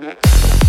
Mm-hmm.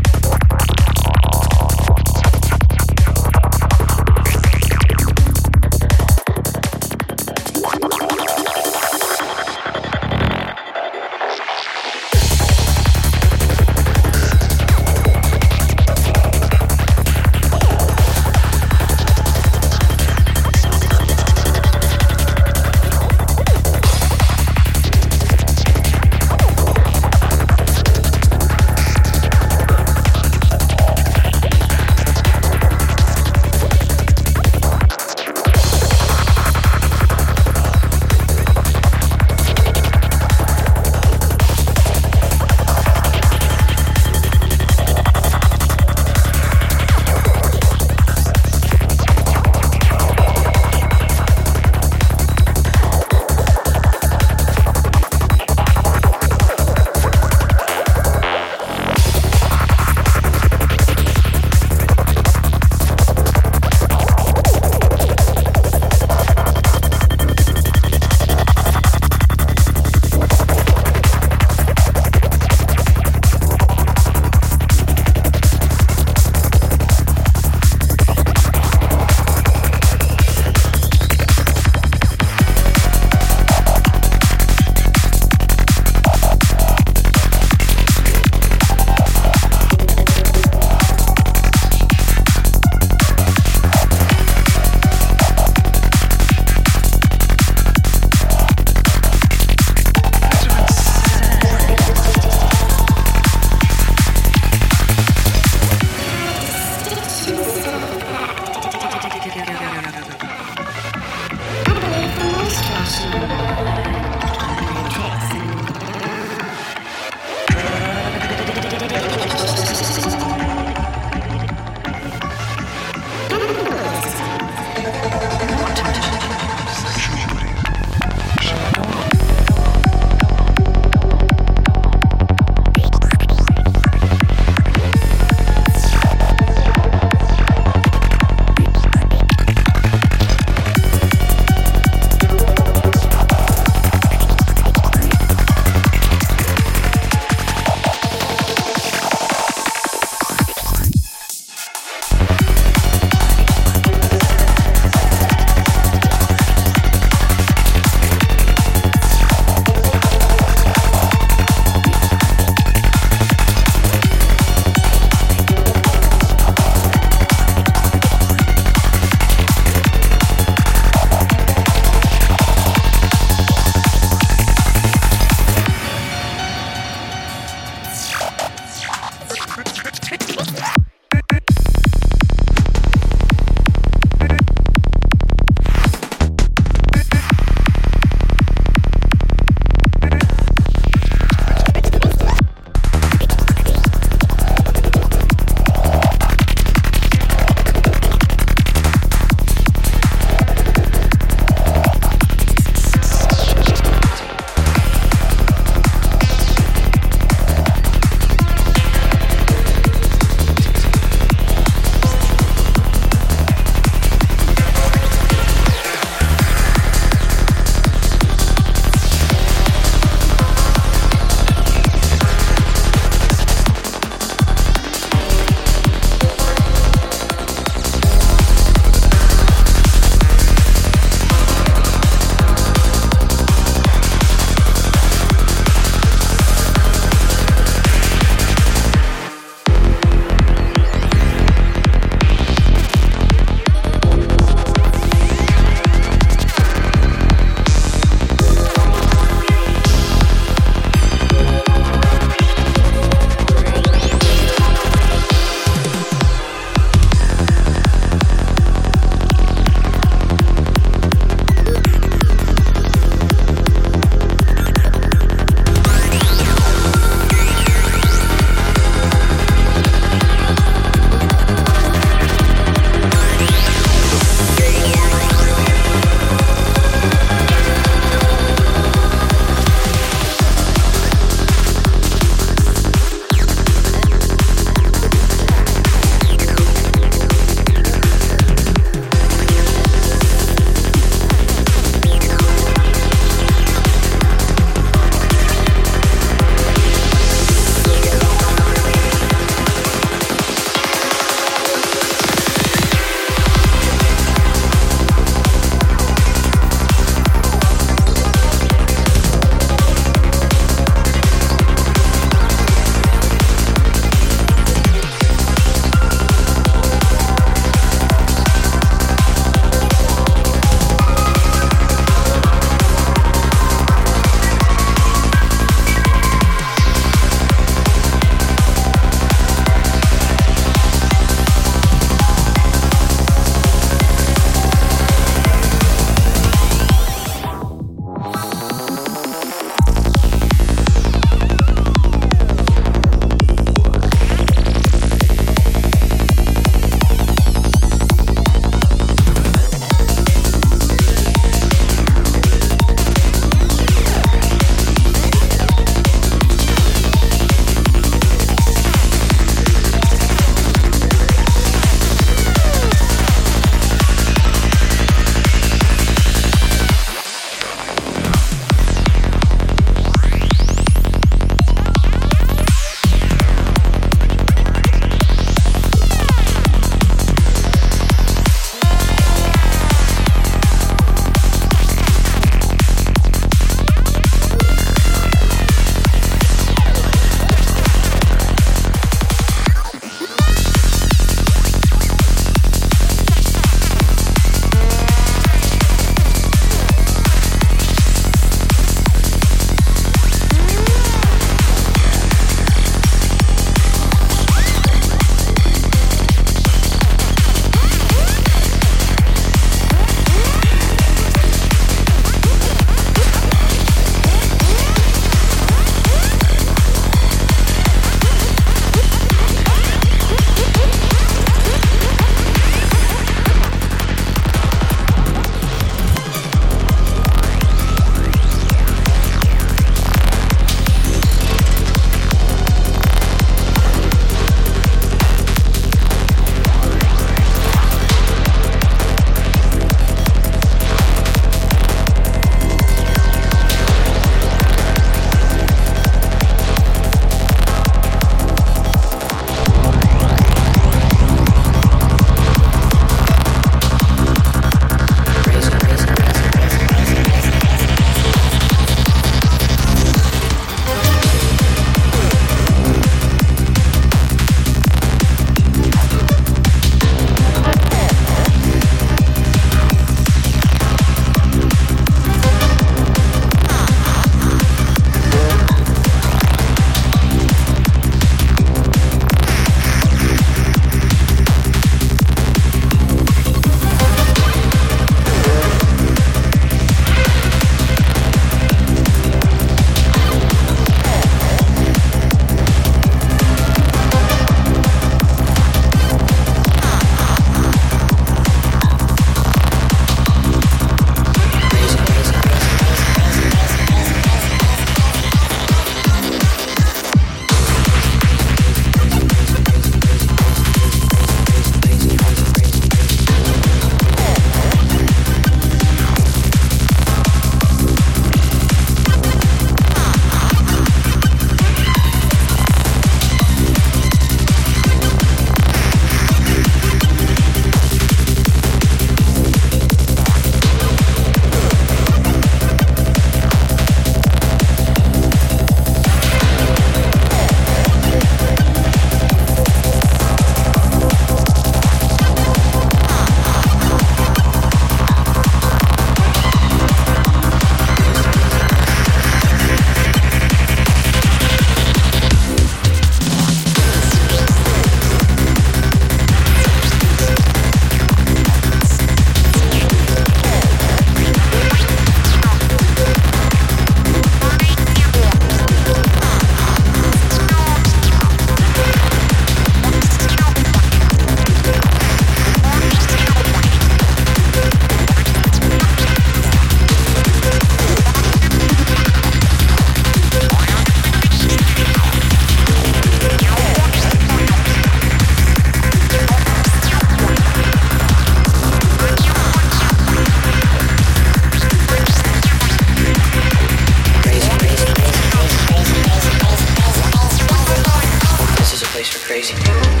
Crazy.